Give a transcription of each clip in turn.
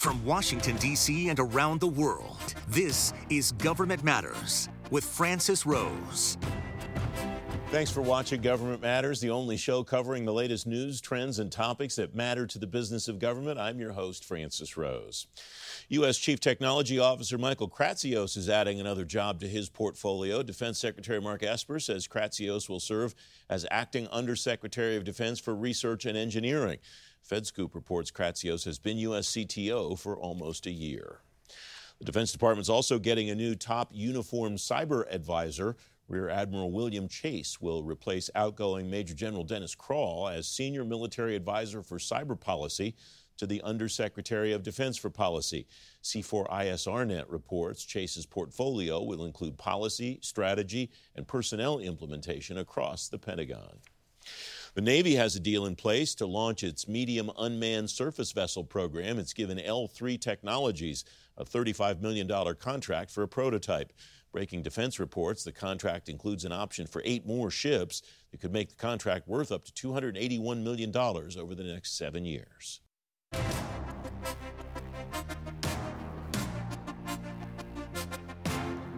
From Washington, D.C. and around the world, this is Government Matters with Francis Rose. Thanks for watching Government Matters, the only show covering the latest news, trends, and topics that matter to the business of government. I'm your host, Francis Rose. U.S. Chief Technology Officer Michael Kratsios is adding another job to his portfolio. Defense Secretary Mark Esper says Kratsios will serve as acting Undersecretary of Defense for Research and Engineering. FedScoop reports Kratsios has been U.S. CTO for almost a year. The Defense Department is also getting a new top uniformed cyber advisor. Rear Admiral William Chase will replace outgoing Major General Dennis Crall as Senior Military Advisor for Cyber Policy to the Undersecretary of Defense for Policy. C4ISRNet reports Chase's portfolio will include policy, strategy, and personnel implementation across the Pentagon. The Navy has a deal in place to launch its medium unmanned surface vessel program. It's given L3 Technologies a $35 million contract for a prototype. Breaking Defense reports the contract includes an option for eight more ships that could make the contract worth up to $281 million over the next seven years.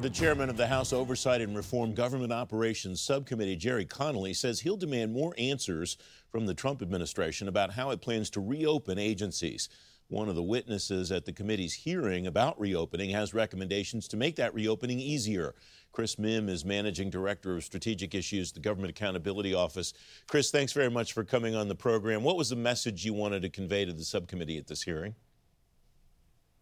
The chairman of the House Oversight and Reform Government Operations Subcommittee, Gerry Connolly, says he'll demand more answers from the Trump administration about how it plans to reopen agencies. One of the witnesses at the committee's hearing about reopening has recommendations to make that reopening easier. Chris Mihm is Managing Director of Strategic Issues, the Government Accountability Office. Chris, thanks very much for coming on the program. What was the message you wanted to convey to the subcommittee at this hearing?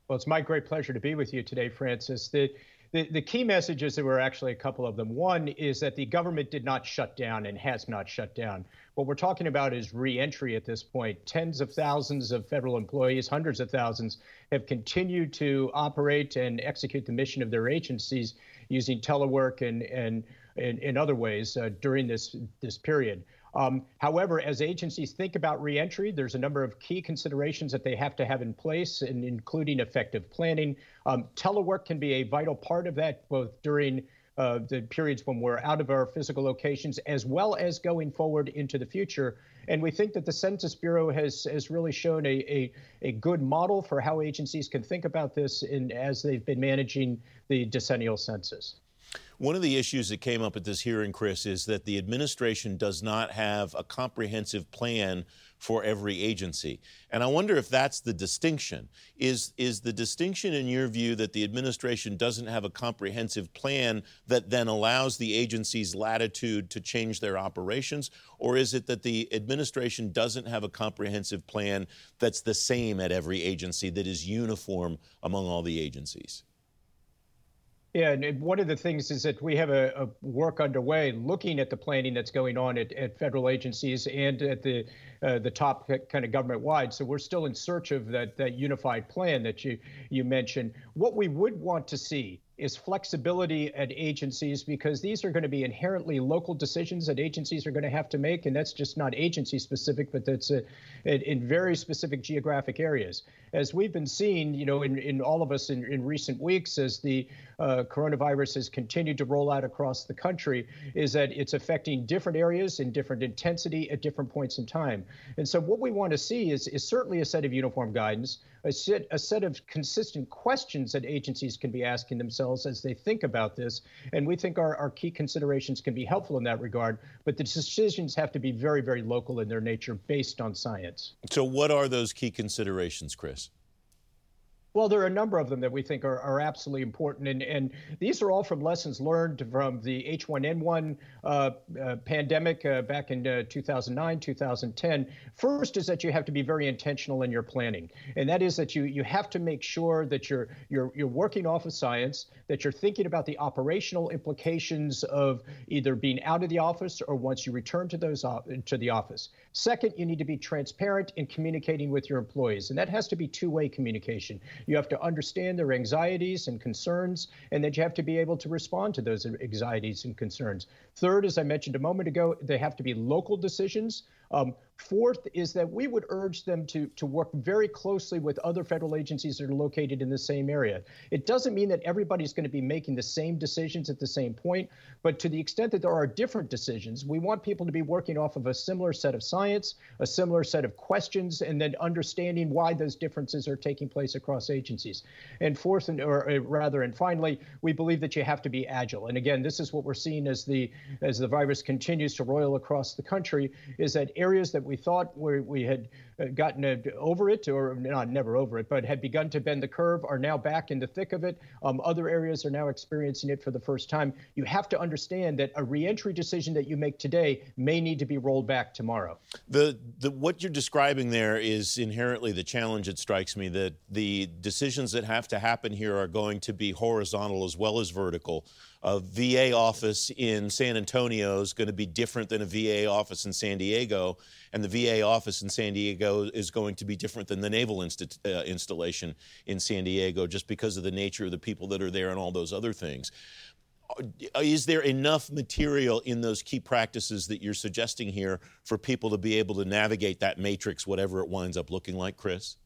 Well, it's my great pleasure to be with you today, Francis. The, the, the, key messages, there were actually a couple of them. One is that the government did not shut down and has not shut down. What we're talking about is reentry at this point. Tens of thousands of federal employees, hundreds of thousands, have continued to operate and execute the mission of their agencies using telework and, and, and in other ways uh, during this, this period. Um, however, as agencies think about reentry, there's a number of key considerations that they have to have in place, and including effective planning. Um, telework can be a vital part of that, both during uh, the periods when we're out of our physical locations, as well as going forward into the future. And we think that the Census Bureau has has really shown a a, a good model for how agencies can think about this in, as they've been managing the decennial census. One of the issues that came up at this hearing, Chris, is that the administration does not have a comprehensive plan for every agency. And I wonder if that's the distinction. Is, is the distinction, in your view, that the administration doesn't have a comprehensive plan that then allows the agencies latitude to change their operations? Or is it that the administration doesn't have a comprehensive plan that's the same at every agency, that is uniform among all the agencies? Yeah, and one of the things is that we have a, a, work underway looking at the planning that's going on at, at federal agencies and at the uh, the top kind of government wide. So we're still in search of that that unified plan that you you mentioned. What we would want to see is flexibility at agencies because these are going to be inherently local decisions that agencies are going to have to make, and that's just not agency specific, but that's a, in very specific geographic areas. As we've been seeing, you know, in, in all of us in, in recent weeks, as the uh, coronavirus has continued to roll out across the country, is that it's affecting different areas in different intensity at different points in time. And so, what we want to see is, is certainly a set of uniform guidance a set, a set of consistent questions that agencies can be asking themselves as they think about this. And we think our, our key considerations can be helpful in that regard, but the decisions have to be very, very local in their nature based on science. So, what are those key considerations, Chris? Well, there are a number of them that we think are, are absolutely important, and, and these are all from lessons learned from the H1N1 uh, uh, pandemic uh, back in uh, 2009, 2010. First is that you have to be very intentional in your planning, and that is that you you have to make sure that you're you're you're working off of science, that you're thinking about the operational implications of either being out of the office or once you return to those to the office. Second, you need to be transparent in communicating with your employees, and that has to be two-way communication. You have to understand their anxieties and concerns, and that you have to be able to respond to those anxieties and concerns. Third, as I mentioned a moment ago, they have to be local decisions. Um, Fourth is that we would urge them to, to work very closely with other federal agencies that are located in the same area. It doesn't mean that everybody's going to be making the same decisions at the same point, but to the extent that there are different decisions, we want people to be working off of a similar set of science, a similar set of questions, and then understanding why those differences are taking place across agencies. And fourth, and, or uh, rather, and finally, we believe that you have to be agile. And again, this is what we're seeing as the as the virus continues to roil across the country, is that areas that we thought we, we had uh, gotten over it, or not never over it, but had begun to bend the curve, are now back in the thick of it. Um, other areas are now experiencing it for the first time. You have to understand that a reentry decision that you make today may need to be rolled back tomorrow. The, the what you're describing there is inherently the challenge. It strikes me that the decisions that have to happen here are going to be horizontal as well as vertical a VA office in San Antonio is going to be different than a VA office in San Diego, and the VA office in San Diego is going to be different than the naval uh, installation in San Diego just because of the nature of the people that are there and all those other things. Uh, is there enough material in those key practices that you're suggesting here for people to be able to navigate that matrix, whatever it winds up looking like, Chris?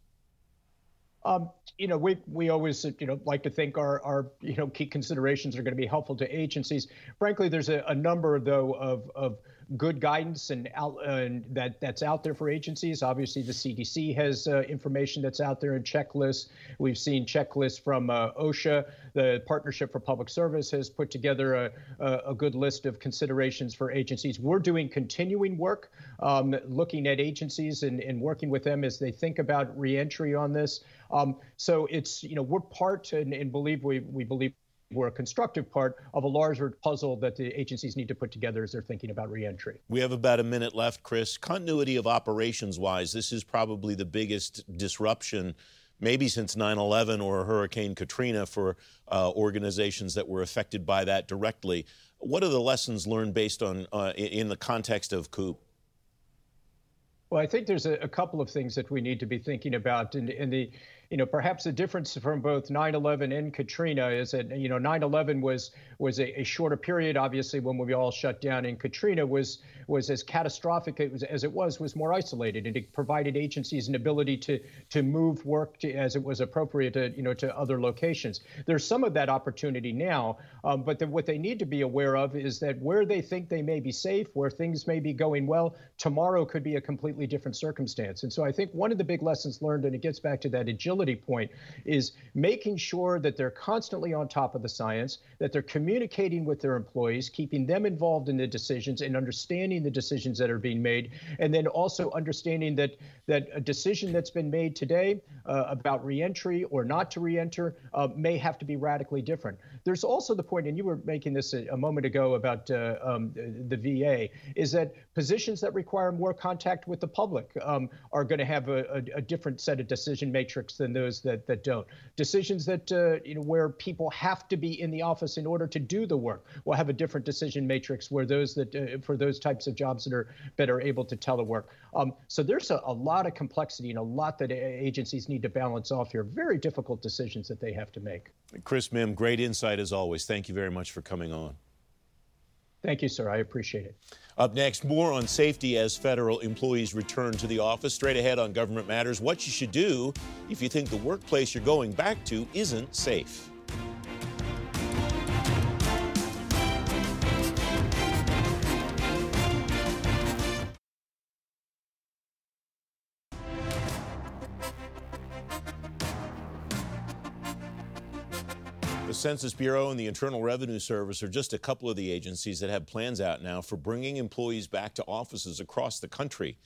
Um, you know, we we always you know like to think our our you know key considerations are going to be helpful to agencies. Frankly, there's a, a number though of of good guidance and, out, uh, and that that's out there for agencies. Obviously, the CDC has uh, information that's out there and checklists. We've seen checklists from uh, OSHA. The Partnership for Public Service has put together a, a, a good list of considerations for agencies. We're doing continuing work, um, looking at agencies and, and working with them as they think about reentry on this. Um, so it's you know we're part and, and believe we we believe we're a constructive part of a larger puzzle that the agencies need to put together as they're thinking about reentry. We have about a minute left, Chris. Continuity of operations wise, this is probably the biggest disruption maybe since 9 11 or Hurricane Katrina for uh, organizations that were affected by that directly. What are the lessons learned based on uh, in the context of COOP? Well, I think there's a, a, couple of things that we need to be thinking about. in, and the you know, perhaps the difference from both 9/11 and Katrina is that you know 9/11 was was a, a, shorter period. Obviously, when we all shut down, and Katrina was was as catastrophic as it was was more isolated, and it provided agencies an ability to to move work to, as it was appropriate to you know to other locations. There's some of that opportunity now, um, but the, what they need to be aware of is that where they think they may be safe, where things may be going well, tomorrow could be a completely different circumstance. And so I think one of the big lessons learned, and it gets back to that agility point is making sure that they're constantly on top of the science, that they're communicating with their employees, keeping them involved in the decisions and understanding the decisions that are being made, and then also understanding that that a decision that's been made today uh, about reentry or not to reenter uh, may have to be radically different. There's also the point, and you were making this a, a moment ago about uh, um, the VA, is that positions that require more contact with the public um, are going to have a, a, a, different set of decision matrix than those that, that don't. Decisions that uh, you know where people have to be in the office in order to do the work will have a different decision matrix where those that uh, for those types of jobs that are better able to telework. Um, so there's a, a, lot of complexity and a lot that agencies need to balance off here. Very difficult decisions that they have to make. Chris Mihm, great insight as always. Thank you very much for coming on. Thank you, sir. I appreciate it. Up next, more on safety as federal employees return to the office. Straight ahead on Government Matters, what you should do if you think the workplace you're going back to isn't safe. Census Bureau and the Internal Revenue Service are just a couple of the agencies that have plans out now for bringing employees back to offices across the country.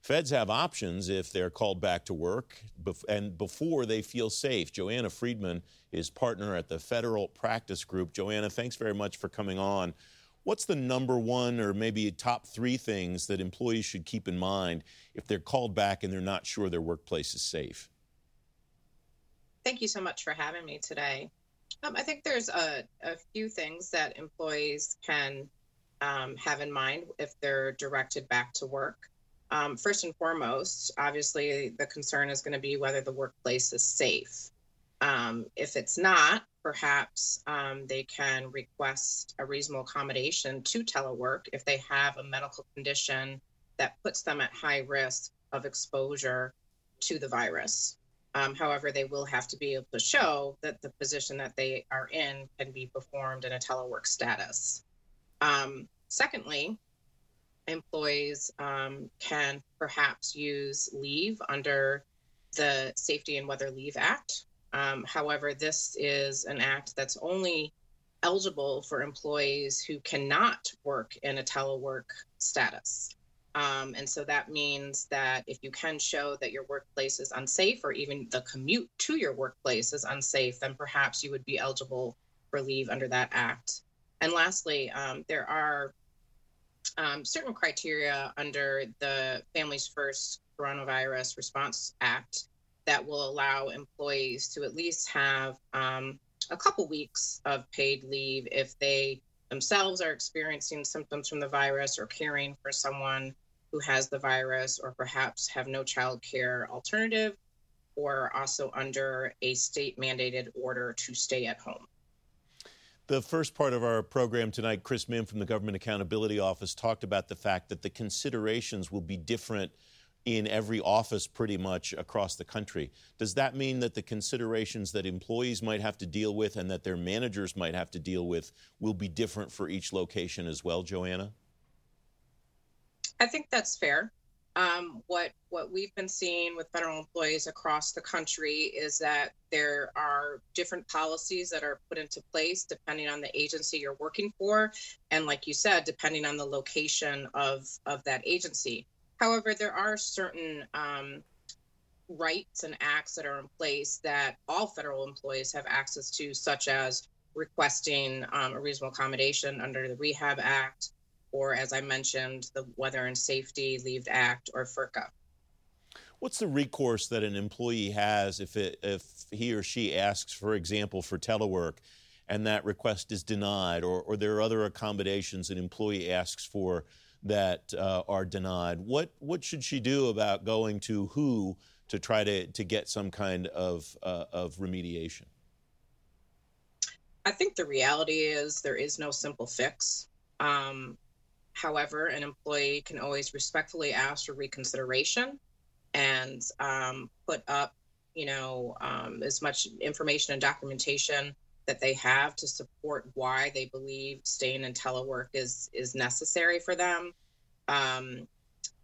Feds have options if they're called back to work and before they feel safe. Joanna Friedman is partner at the Federal Practice Group. Joanna, thanks very much for coming on. What's the number one or maybe top three things that employees should keep in mind if they're called back and they're not sure their workplace is safe? Thank you so much for having me today. Um, I think there's a, a few things that employees can um, have in mind if they're directed back to work. Um, first and foremost, obviously, the concern is going to be whether the workplace is safe. Um, if it's not, perhaps um, they can request a reasonable accommodation to telework if they have a medical condition that puts them at high risk of exposure to the virus. Um, however, they will have to be able to show that the position that they are in can be performed in a telework status. Um, secondly, employees um, can perhaps use leave under the Safety and Weather Leave Act. Um, however, this is an act that's only eligible for employees who cannot work in a telework status. Um, and so that means that if you can show that your workplace is unsafe or even the commute to your workplace is unsafe, then perhaps you would be eligible for leave under that act. And lastly, um, there are um, certain criteria under the Families First Coronavirus Response Act that will allow employees to at least have um, a couple weeks of paid leave if they themselves are experiencing symptoms from the virus or caring for someone who has the virus or perhaps have no child care alternative or also under a state mandated order to stay at home. The first part of our program tonight, Chris Mihm from the Government Accountability Office talked about the fact that the considerations will be different in every office pretty much across the country. Does that mean that the considerations that employees might have to deal with and that their managers might have to deal with will be different for each location as well, Joanna? I think that's fair. Um, what what we've been seeing with federal employees across the country is that there are different policies that are put into place depending on the agency you're working for, and like you said, depending on the location of of that agency. However, there are certain um, rights and acts that are in place that all federal employees have access to, such as requesting um, a reasonable accommodation under the Rehab Act, or as I mentioned, the Weather and Safety Leave Act or FERCA. What's the recourse that an employee has if it, if he or she asks, for example, for telework, and that request is denied, or, or there are other accommodations an employee asks for that uh, are denied? What what should she do about going to who to try to to get some kind of uh, of remediation? I think the reality is there is no simple fix. Um, However, an employee can always respectfully ask for reconsideration and um, put up, you know, um, as much information and documentation that they have to support why they believe staying in telework is is necessary for them. Um,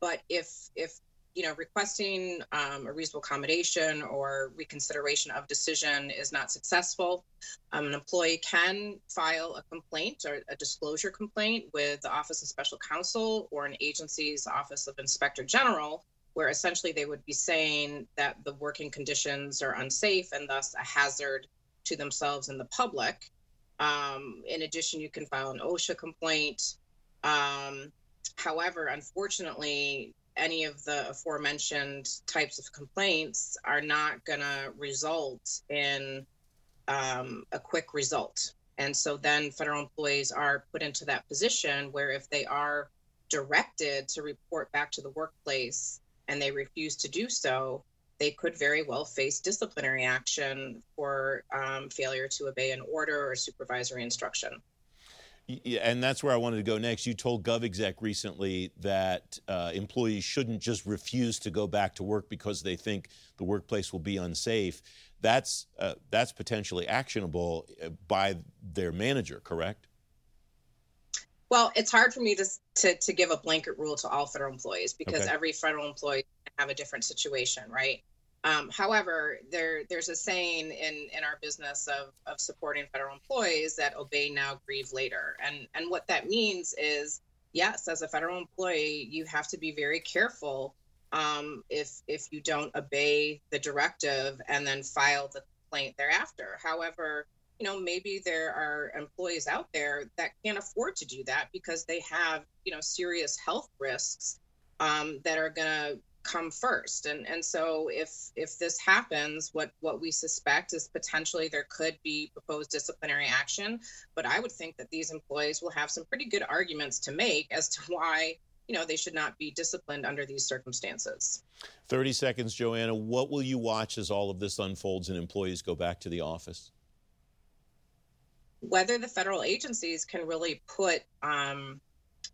but if if you know, requesting um, a reasonable accommodation or reconsideration of decision is not successful, um, an employee can file a complaint or a disclosure complaint with the Office of Special Counsel or an agency's Office of Inspector General, where essentially they would be saying that the working conditions are unsafe and thus a hazard to themselves and the public. Um, in addition, you can file an OSHA complaint. Um, however, unfortunately, any of the aforementioned types of complaints are not going to result in um, a quick result. And so then federal employees are put into that position where if they are directed to report back to the workplace and they refuse to do so, they could very well face disciplinary action for um, failure to obey an order or supervisory instruction. And that's where I wanted to go next. You told GovExec recently that uh, employees shouldn't just refuse to go back to work because they think the workplace will be unsafe. That's uh, that's potentially actionable uh, by their manager, correct? Well, it's hard for me to to, to give a blanket rule to all federal employees because okay. every federal employee have a different situation, right? Um, however, there there's a saying in in our business of of supporting federal employees that obey now, grieve later, and and what that means is yes, as a federal employee, you have to be very careful um, if if you don't obey the directive and then file the complaint thereafter. However, you know maybe there are employees out there that can't afford to do that because they have you know serious health risks um, that are going to come first. And and so if if this happens what what we suspect is potentially there could be proposed disciplinary action. But i would think that these employees will have some pretty good arguments to make as to why you know they should not be disciplined under these circumstances. 30 seconds joanna. What will you watch as all of this unfolds and employees go back to the office? Whether the federal agencies can really put um,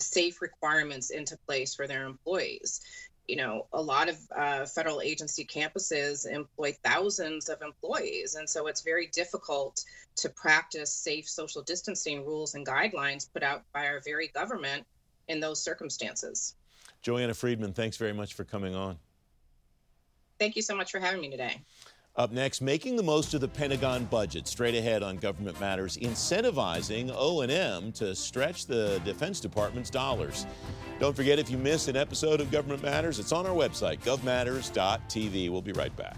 safe requirements into place for their employees you know, a lot of uh, federal agency campuses employ thousands of employees. And so it's very difficult to practice safe social distancing rules and guidelines put out by our very government in those circumstances. Joanna Friedman, thanks very much for coming on. Thank you so much for having me today. Up next, making the most of the Pentagon budget. Straight ahead on Government Matters, incentivizing O&M to stretch the Defense Department's dollars. Don't forget, if you miss an episode of Government Matters, it's on our website, govmatters.tv. We'll be right back.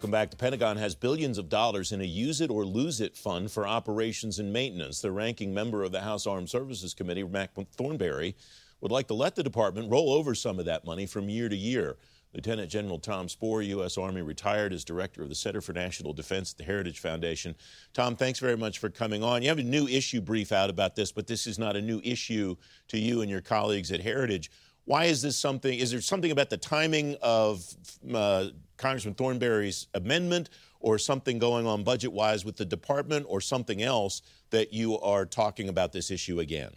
Welcome back. The Pentagon has billions of dollars in a use it or lose it fund for operations and maintenance. The ranking member of the House Armed Services Committee, Mac Thornberry, would like to let the department roll over some of that money from year to year. Lieutenant General Tom Spoehr, U.S. Army, retired as director of the Center for National Defense at the Heritage Foundation. Tom, thanks very much for coming on. You have a new issue brief out about this, but this is not a new issue to you and your colleagues at Heritage. Why is this something? Is there something about the timing of uh, Congressman Thornberry's amendment or something going on budget wise with the department or something else that you are talking about this issue again?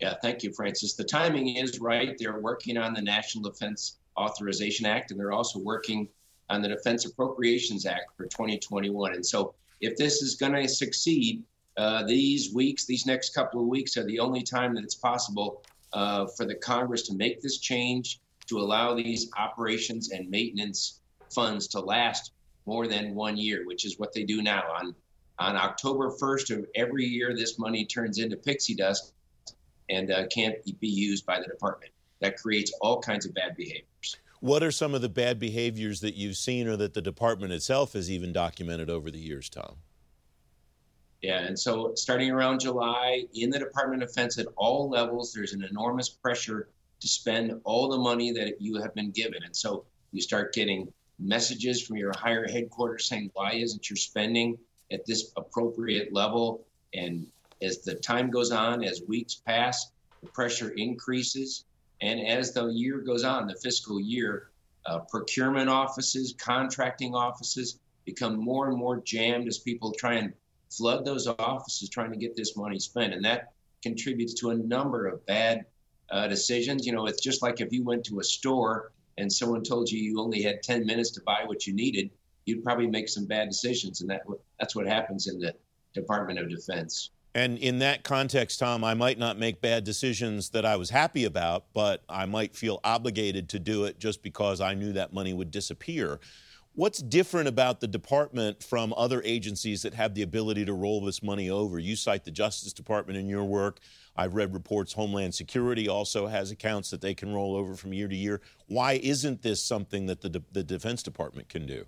Yeah, thank you, Francis. The timing is right. They're working on the National Defense Authorization Act, and they're also working on the Defense Appropriations Act for 2021. And so, if this is going to succeed, uh, these weeks, these next couple of weeks, are the only time that it's possible uh, for the Congress to make this change to allow these operations and maintenance funds to last more than one year, which is what they do now. On on October 1st of every year, this money turns into pixie dust and uh, can't be used by the department. That creates all kinds of bad behaviors. What are some of the bad behaviors that you've seen or that the department itself has even documented over the years, Tom? Yeah, and so starting around July, in the Department of Defense at all levels, there's an enormous pressure to spend all the money that you have been given. And so you start getting messages from your higher headquarters saying, why isn't your spending at this appropriate level? And as the time goes on, as weeks pass, the pressure increases. And as the year goes on, the fiscal year, uh, procurement offices, contracting offices become more and more jammed as people try and flood those offices trying to get this money spent. And that contributes to a number of bad uh, decisions. You know, it's just like if you went to a store and someone told you you only had 10 minutes to buy what you needed, you'd probably make some bad decisions. And that that's what happens in the Department of Defense. And in that context, Tom, I might not make bad decisions that I was happy about, but I might feel obligated to do it just because I knew that money would disappear. What's different about the department from other agencies that have the ability to roll this money over? You cite the Justice Department in your work. I've read reports Homeland Security also has accounts that they can roll over from year to year. Why isn't this something that the, De- the Defense Department can do?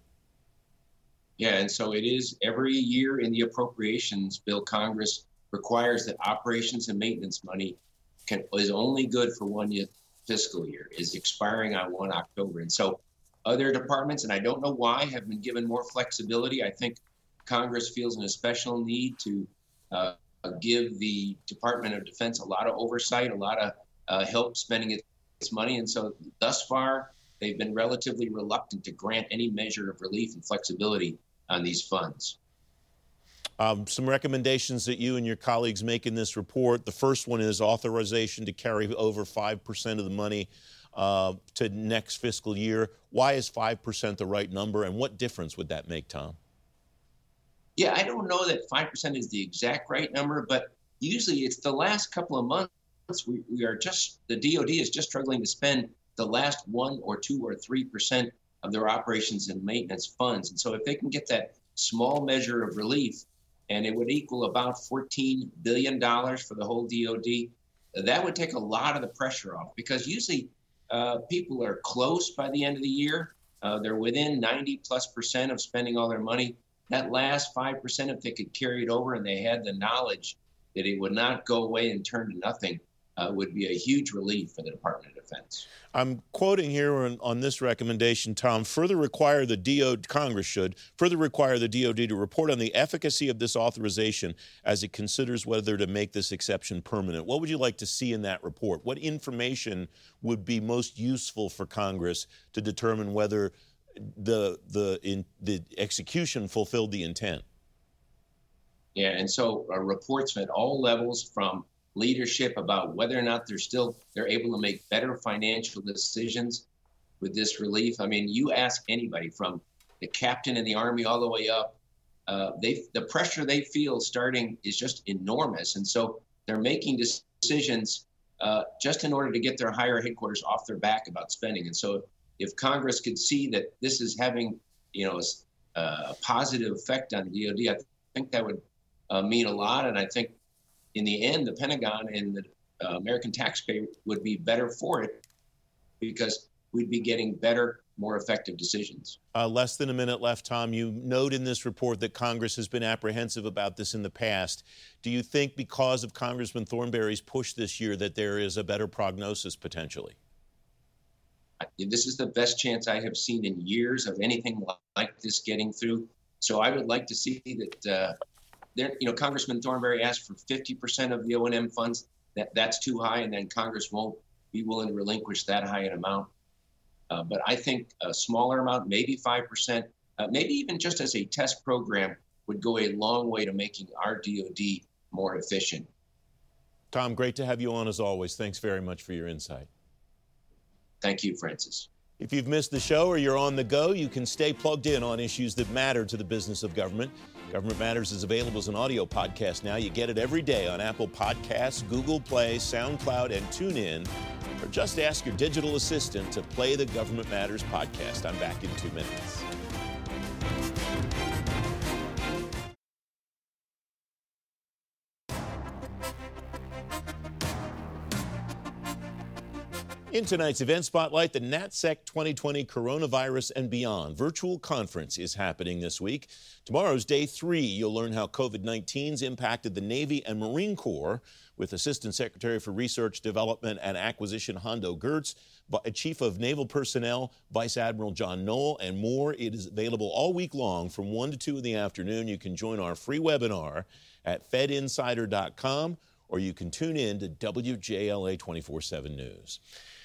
Yeah, and so it is every year in the appropriations bill, Congress requires that operations and maintenance money can, is only good for one year, fiscal year, is expiring on 1 October. And so other departments, and I don't know why, have been given more flexibility. I think Congress feels an especial need to uh, give the Department of Defense a lot of oversight, a lot of uh, help spending its money. And so thus far, they've been relatively reluctant to grant any measure of relief and flexibility on these funds. Um, some recommendations that you and your colleagues make in this report. The first one is authorization to carry over 5% of the money uh, to next fiscal year. Why is 5% the right number, and what difference would that make, Tom? Yeah, I don't know that 5% is the exact right number, but usually it's the last couple of months we, we are just, the DOD is just struggling to spend the last one or two or 3% of their operations and maintenance funds. And so if they can get that small measure of relief, and it would equal about $14 billion for the whole DOD, that would take a lot of the pressure off because usually uh, people are close by the end of the year. Uh, they're within 90 plus percent of spending all their money that last 5%, if they could carry it over and they had the knowledge that it would not go away and turn to nothing, uh, would be a huge relief for the Department of Defense. I'm quoting here on, on, this recommendation, Tom, further require the DOD, Congress should further require the DOD to report on the efficacy of this authorization as it considers whether to make this exception permanent. What would you like to see in that report? What information would be most useful for Congress to determine whether the, the, in, the execution fulfilled the intent? Yeah, and so uh, reports at all levels from leadership about whether or not they're still they're able to make better financial decisions with this relief. I mean, you ask anybody from the captain in the army all the way up, uh, they the pressure they feel starting is just enormous, and so they're making decisions uh, just in order to get their higher headquarters off their back about spending. And so, if Congress could see that this is having you know a, a positive effect on the DoD, I think that would uh, mean a lot. And I think in the end, the Pentagon and the uh, American taxpayer would be better for it because we'd be getting better, more effective decisions. Uh, less than a minute left, Tom. You note in this report that Congress has been apprehensive about this in the past. Do you think, because of Congressman Thornberry's push this year, that there is a better prognosis potentially? This is the best chance I have seen in years of anything like this getting through. So I would like to see that uh, there, you know, Congressman Thornberry asked for 50% of the O&M funds. That that's too high, and then Congress won't be willing to relinquish that high an amount. Uh, but I think a smaller amount, maybe five percent, uh, maybe even just as a test program, would go a long way to making our DoD more efficient. Tom, great to have you on as always. Thanks very much for your insight. Thank you, Francis. If you've missed the show or you're on the go, you can stay plugged in on issues that matter to the business of government. Government Matters is available as an audio podcast now. You get it every day on Apple Podcasts, Google Play, SoundCloud, and TuneIn. Or just ask your digital assistant to play the Government Matters podcast. I'm back in two minutes. In tonight's event spotlight, the NatSec 2020 Coronavirus and Beyond virtual conference is happening this week. Tomorrow's day three. You'll learn how COVID 19's impacted the Navy and Marine Corps with Assistant Secretary for Research, Development, and Acquisition Hondo Geurts, Chief of Naval Personnel, Vice Admiral John Nowell, and more. It is available all week long from 1 to 2 in the afternoon. You can join our free webinar at fedinsider.com or you can tune in to WJLA 24 7 News.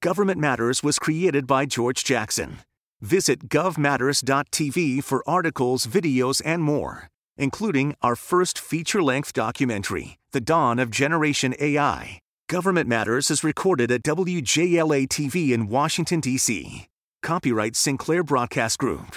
Government Matters was created by George Jackson. Visit govmatters.tv for articles, videos, and more, including our first feature length documentary, The Dawn of Generation AI. Government Matters is recorded at WJLA TV in Washington, D.C. Copyright Sinclair Broadcast Group.